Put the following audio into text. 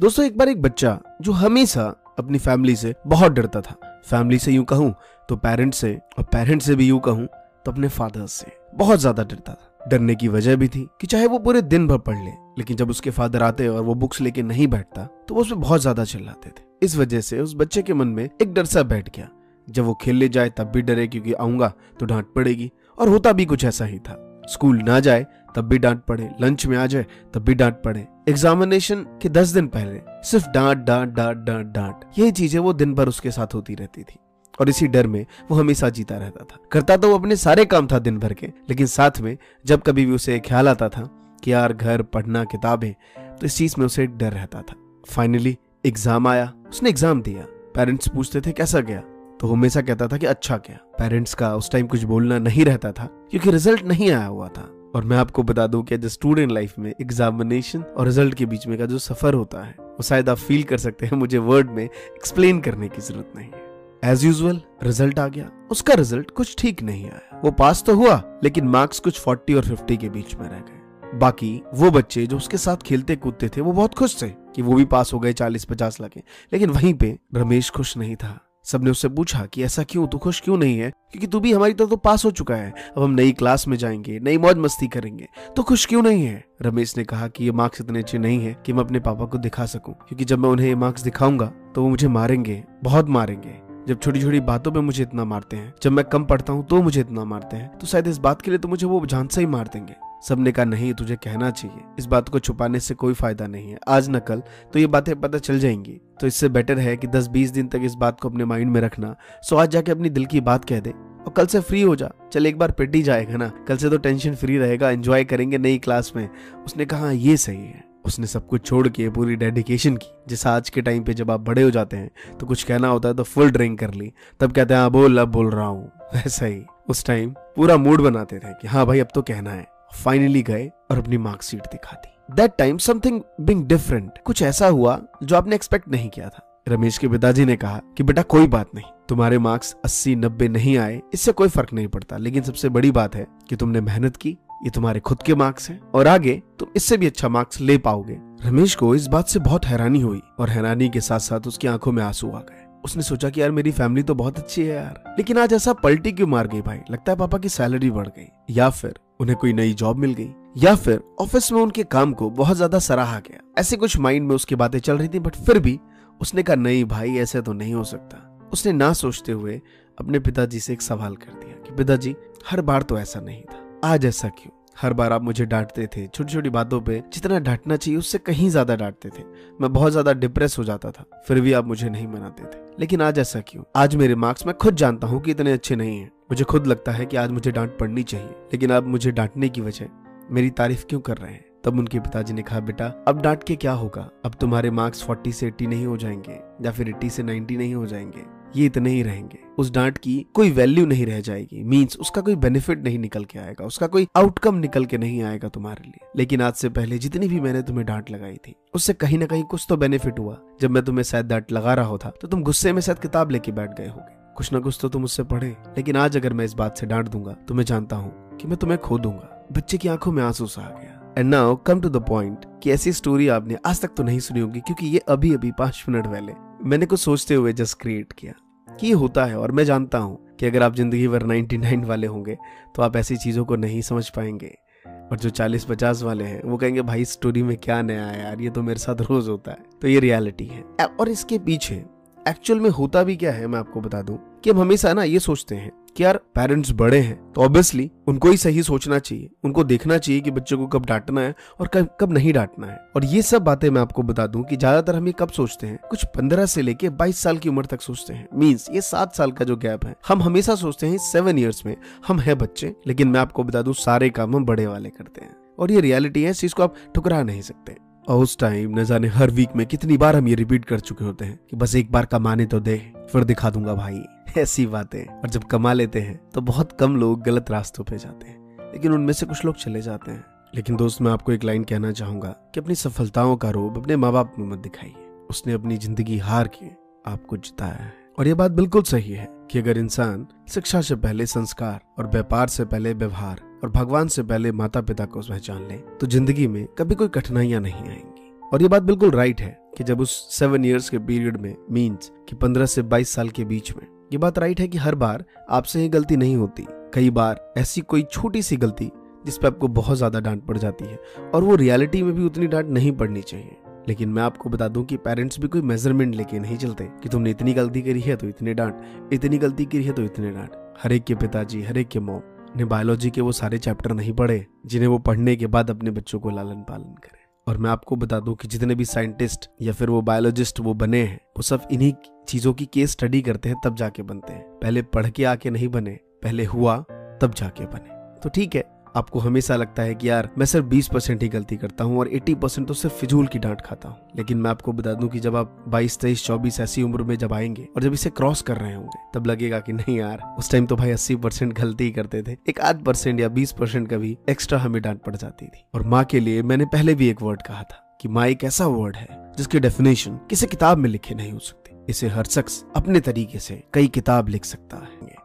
दोस्तों, एक बार एक बच्चा जो हमेशा अपनी फैमिली से बहुत डरता था। फैमिली से यूँ कहूँ तो पेरेंट्स से और पेरेंट्स से भी यूँ कहूँ तो अपने फादर से बहुत ज़्यादा डरता था। डरने की वजह भी थी कि चाहे वो पूरे दिन भर पढ़ ले, लेकिन जब उसके फादर आते और वो बुक्स लेके नहीं बैठता तो वो उसमें बहुत ज़्यादा चिल्लाते थे। इस वजह से उस बच्चे के मन में एक डर सा बैठ गया। जब वो खेलने जाए तब भी डरे क्योंकि आऊँगा तो डांट पड़ेगी और होता भी कुछ ऐसा ही था। स्कूल ना जाए, तब भी डांट पड़े। लंच में आ जाए, तब भी डांट पड़े। एग्जामिनेशन के दस दिन पहले, सिर्फ़ डांट डांट डांट डांट डांट। ये चीज़ें वो दिन भर उसके साथ होती रहती थी। और इसी डर में वो हमेशा जीता रहता था। करता तो वो अपने सारे काम था दिन भर के, लेकिन साथ में जब कभी भी उसे ख्याल आता था कि यार, घर, पढ़ना, किताबें तो इस चीज़ में उसे डर रहता था। फाइनली एग्ज़ाम आया। उसने एग्ज़ाम दिया। पेरेंट्स पूछते थे, कैसा गया? तो हमेशा कहता था कि अच्छा क्या? पेरेंट्स का उस टाइम कुछ बोलना नहीं रहता था, क्योंकि रिज़ल्ट नहीं आया हुआ था। और मैं आपको बता दूँ कि एज स्टूडेंट लाइफ में एग्जामिनेशन और रिज़ल्ट के बीच में का जो सफ़र होता है, वो शायद आप फील कर सकते हैं, मुझे वर्ड में एक्सप्लेन करने की ज़रूरत नहीं है। एज यूजल रिज़ल्ट आ गया। उसका रिज़ल्ट कुछ ठीक नहीं आया। वो पास तो हुआ, लेकिन मार्क्स कुछ 40 और 50 के बीच में रह गए। बाकी वो बच्चे जो उसके साथ खेलते कूदते थे, वो बहुत खुश थे कि वो भी पास हो गए चालीस पचास लाख लेकिन वहीं पे रमेश खुश नहीं था। सबने उससे पूछा कि ऐसा क्यों? तू खुश क्यों नहीं है? क्योंकि तू भी हमारी तरह तो पास हो चुका है। अब हम नई क्लास में जाएँगे, नई मौज मस्ती करेंगे। तो खुश क्यों नहीं है? रमेश ने कहा कि ये मार्क्स इतने अच्छे नहीं है कि मैं अपने पापा को दिखा सकूँ। क्योंकि जब मैं उन्हें ये मार्क्स दिखाऊँगा तो वो मुझे मारेंगे, बहुत मारेंगे। जब छोटी छोटी बातों पे मुझे इतना मारते हैं, जब मैं कम पढ़ता हूँ तो मुझे इतना मारते हैं। तो शायद इस बात के लिए तो मुझे वो जान से ही मार देंगे। सबने कहा, नहीं, तुझे कहना चाहिए। इस बात को छुपाने से कोई फ़ायदा नहीं है। आज न कल तो ये बातें पता चल जाएँगी। तो इससे बेटर है कि 10-20 दिन तक इस बात को अपने माइंड में रखना। सो आज जाके अपनी दिल की बात कह दे। और कल से फ्री हो जा। चल, एक बार पिट ही जाएगा ना। कल से तो टेंशन फ्री रहेगा। एंजॉय करेंगे नई क्लास में। उसने कहा ये सही है। उसने सब कुछ छोड़ के पूरी डेडिकेशन की। जैसा आज के टाइम पे जब आप बड़े हो जाते हैं तो कुछ कहना होता है तो फुल ड्रिंक कर ली। तब कहते हैं हाँ बोल, अब बोल रहा हूँ। वैसा ही। उस टाइम पूरा मूड बनाते थे कि हाँ भाई, अब तो कहना है। फाइनली गए और अपनी मार्कशीट दिखा दी। That time something being different कुछ ऐसा हुआ जो आपने एक्सपेक्ट नहीं किया था। रमेश के पिताजी ने कहा कि, बेटा, कोई बात नहीं। तुम्हारे मार्क्स 80 90 नहीं आए। इससे कोई फ़र्क नहीं पड़ता। लेकिन सबसे बड़ी बात है कि तुमने मेहनत की। ये तुम्हारे खुद के मार्क्स हैं। और आगे, तुम इससे भी अच्छा मार्क्स ले पाओगे। रमेश को इस बात से बहुत हैरानी हुई और हैरानी के साथ साथ उसकी आँखों में आँसू आ गए। उसने सोचा कि, यार, मेरी फैमिली तो बहुत अच्छी है यार। लेकिन आज ऐसा पलटी क्यों मार गई भाई? लगता है पापा की सैलरी बढ़ गई। या फिर उन्हें कोई नई जॉब मिल गई। या फिर ऑफ़िस में उनके काम को बहुत ज़्यादा सराहा गया। ऐसे कुछ माइंड में उसकी बातें चल रही थी बट फिर भी उसने कहा, नहीं भाई, ऐसे तो नहीं हो सकता। उसने ना सोचते हुए अपने पिताजी से एक सवाल कर दिया कि, पिताजी, हर बार तो ऐसा नहीं था। आज ऐसा क्यों? हर बार आप मुझे डांटते थे छोटी छोटी बातों पे जितना डांटना चाहिए उससे कहीं ज़्यादा डांटते थे। मैं बहुत ज़्यादा डिप्रेस हो जाता था, फिर भी आप मुझे नहीं मनाते थे। लेकिन आज ऐसा क्यों? आज मेरे मार्क्स मैं खुद जानता हूँ कि इतने अच्छे नहीं है। मुझे खुद लगता है कि आज मुझे डांट पड़नी चाहिए, लेकिन आप मुझे डांटने की वजह मेरी तारीफ़ क्यों कर रहे हैं? तब उनके पिताजी ने कहा, बेटा, अब डांट के क्या होगा? अब तुम्हारे मार्क्स 40 से 80 नहीं हो जाएँगे, या फिर 80 से 90 नहीं हो जाएँगे। ये इतने ही रहेंगे। उस डांट की कोई वैल्यू नहीं रह जाएगी। मींस उसका कोई बेनिफिट नहीं निकल के आएगा। उसका कोई आउटकम निकल के नहीं आएगा तुम्हारे लिए। लेकिन आज से पहले जितनी भी मैंने तुम्हें डांट लगाई थी, उससे कहीं ना कहीं कुछ तो बेनिफिट हुआ। जब मैं तुम्हें शायद डांट लगा रहा होता तो तुम गुस्से में शायद किताब लेके बैठ गए होगे। कुछ ना कुछ तो तुम उससे पढ़े। लेकिन आज अगर मैं इस बात से डांट दूँगा तो मैं जानता हूँ कि मैं तुम्हें खो दूँगा। बच्चे की आँखों में आँसू सा आ गया। And now come to the point कि ऐसी स्टोरी आपने आज तक तो नहीं सुनी होगी, क्योंकि ये अभी अभी पाँच मिनट पहले मैंने कुछ सोचते हुए जस्ट क्रिएट किया कि ये होता है और मैं जानता हूँ कि अगर आप ज़िंदगी भर 99 वाले होंगे तो आप ऐसी चीज़ों को नहीं समझ पाएँगे। और जो 40-50 वाले हैं, वो कहेंगे, भाई स्टोरी में क्या नया है यार? ये तो मेरे साथ रोज होता है। तो ये रियलिटी है। और इसके पीछे एक्चुअल में होता भी क्या है, मैं आपको बता दूँ कि हम हमेशा ना ये सोचते हैं कि यार पेरेंट्स बड़े हैं तो ऑब्वियसली उनको ही सही सोचना चाहिए। उनको देखना चाहिए कि बच्चों को कब डांटना है और कब कब नहीं डांटना है। और ये सब बातें मैं आपको बता दूँ कि ज़्यादातर हम ये कब सोचते हैं? कुछ पंद्रह से लेके बाईस साल की उम्र तक सोचते हैं। मीन्स ये सात साल का जो गैप है, हम हमेशा सोचते हैं सेवन ईयर्स में हम है बच्चे, लेकिन मैं आपको बता दू सारे काम हम बड़े वाले करते हैं। और ये रियलिटी है, इस चीज़ को आप ठुकरा नहीं सकते। और उस टाइम न जाने हर वीक में कितनी बार हम ये रिपीट कर चुके होते हैं कि बस एक बार कमाने तो दे, फिर दिखा दूँगा भाई। ऐसी बातें। और जब कमा लेते हैं तो बहुत कम लोग गलत रास्तों पे जाते हैं। लेकिन उनमें से कुछ लोग चले जाते हैं। लेकिन दोस्त, मैं आपको एक लाइन कहना चाहूँगा कि अपनी सफलताओं का रोब अपने माँ बाप में मत दिखाइए। उसने अपनी ज़िंदगी हार के आपको जिताया है। और ये बात बिल्कुल सही है कि अगर इंसान शिक्षा से पहले, संस्कार और व्यापार से पहले व्यवहार और भगवान से पहले माता पिता को पहचान ले तो ज़िंदगी में कभी कोई कठिनाइयाँ नहीं आएँगी। और ये बात बिल्कुल राइट है कि जब उस सेवन ईयर्स के पीरियड में मीन्स कि पंद्रह से बाईस साल के बीच में, ये बात राइट है कि हर बार आपसे ही गलती नहीं होती। कई बार ऐसी कोई छोटी सी गलती जिस पे आपको बहुत ज़्यादा डांट पड़ जाती है, और वो रियलिटी में भी उतनी डांट नहीं पड़नी चाहिए। लेकिन मैं आपको बता दूँ कि पेरेंट्स भी कोई मेज़रमेंट लेके नहीं चलते कि तुमने इतनी गलती करी है तो इतने डांट, इतनी गलती करी है तो इतने डांट। हर एक के पिताजी, हर एक के मॉम ने बायोलॉजी के वो सारे चैप्टर नहीं पढ़े, जिन्हें वो पढ़ने के बाद अपने बच्चों को लालन पालन करे। और मैं आपको बता दूँ कि जितने भी साइंटिस्ट या फिर वो बायोलॉजिस्ट वो बने हैं, वो सब इन्हीं चीज़ों की केस स्टडी करते हैं, तब जाके बनते हैं। पहले पढ़ के आके नहीं बने, पहले हुआ, तब जाके बने। तो ठीक है आपको हमेशा लगता है कि यार मैं सिर्फ़ 20 परसेंट ही गलती करता हूँ और 80 परसेंट तो सिर्फ़ फिजूल की डांट खाता हूँ। लेकिन मैं आपको बता दूँ कि जब आप 22, 23, 24 ऐसी उम्र में जब आएँगे और जब इसे क्रॉस कर रहे होंगे तब लगेगा कि नहीं यार उस टाइम तो भाई 80 परसेंट गलती ही करते थे। एक आध परसेंट या 20 परसेंट का भी एक्स्ट्रा हमें डांट पड़ जाती थी। और माँ के लिए मैंने पहले भी एक वर्ड कहा था कि माँ एक ऐसा वर्ड है जिसकी डेफिनेशन किसी किताब में लिखे नहीं हो सकती। इसे हर शख्स अपने तरीके से कई किताब लिख सकता है।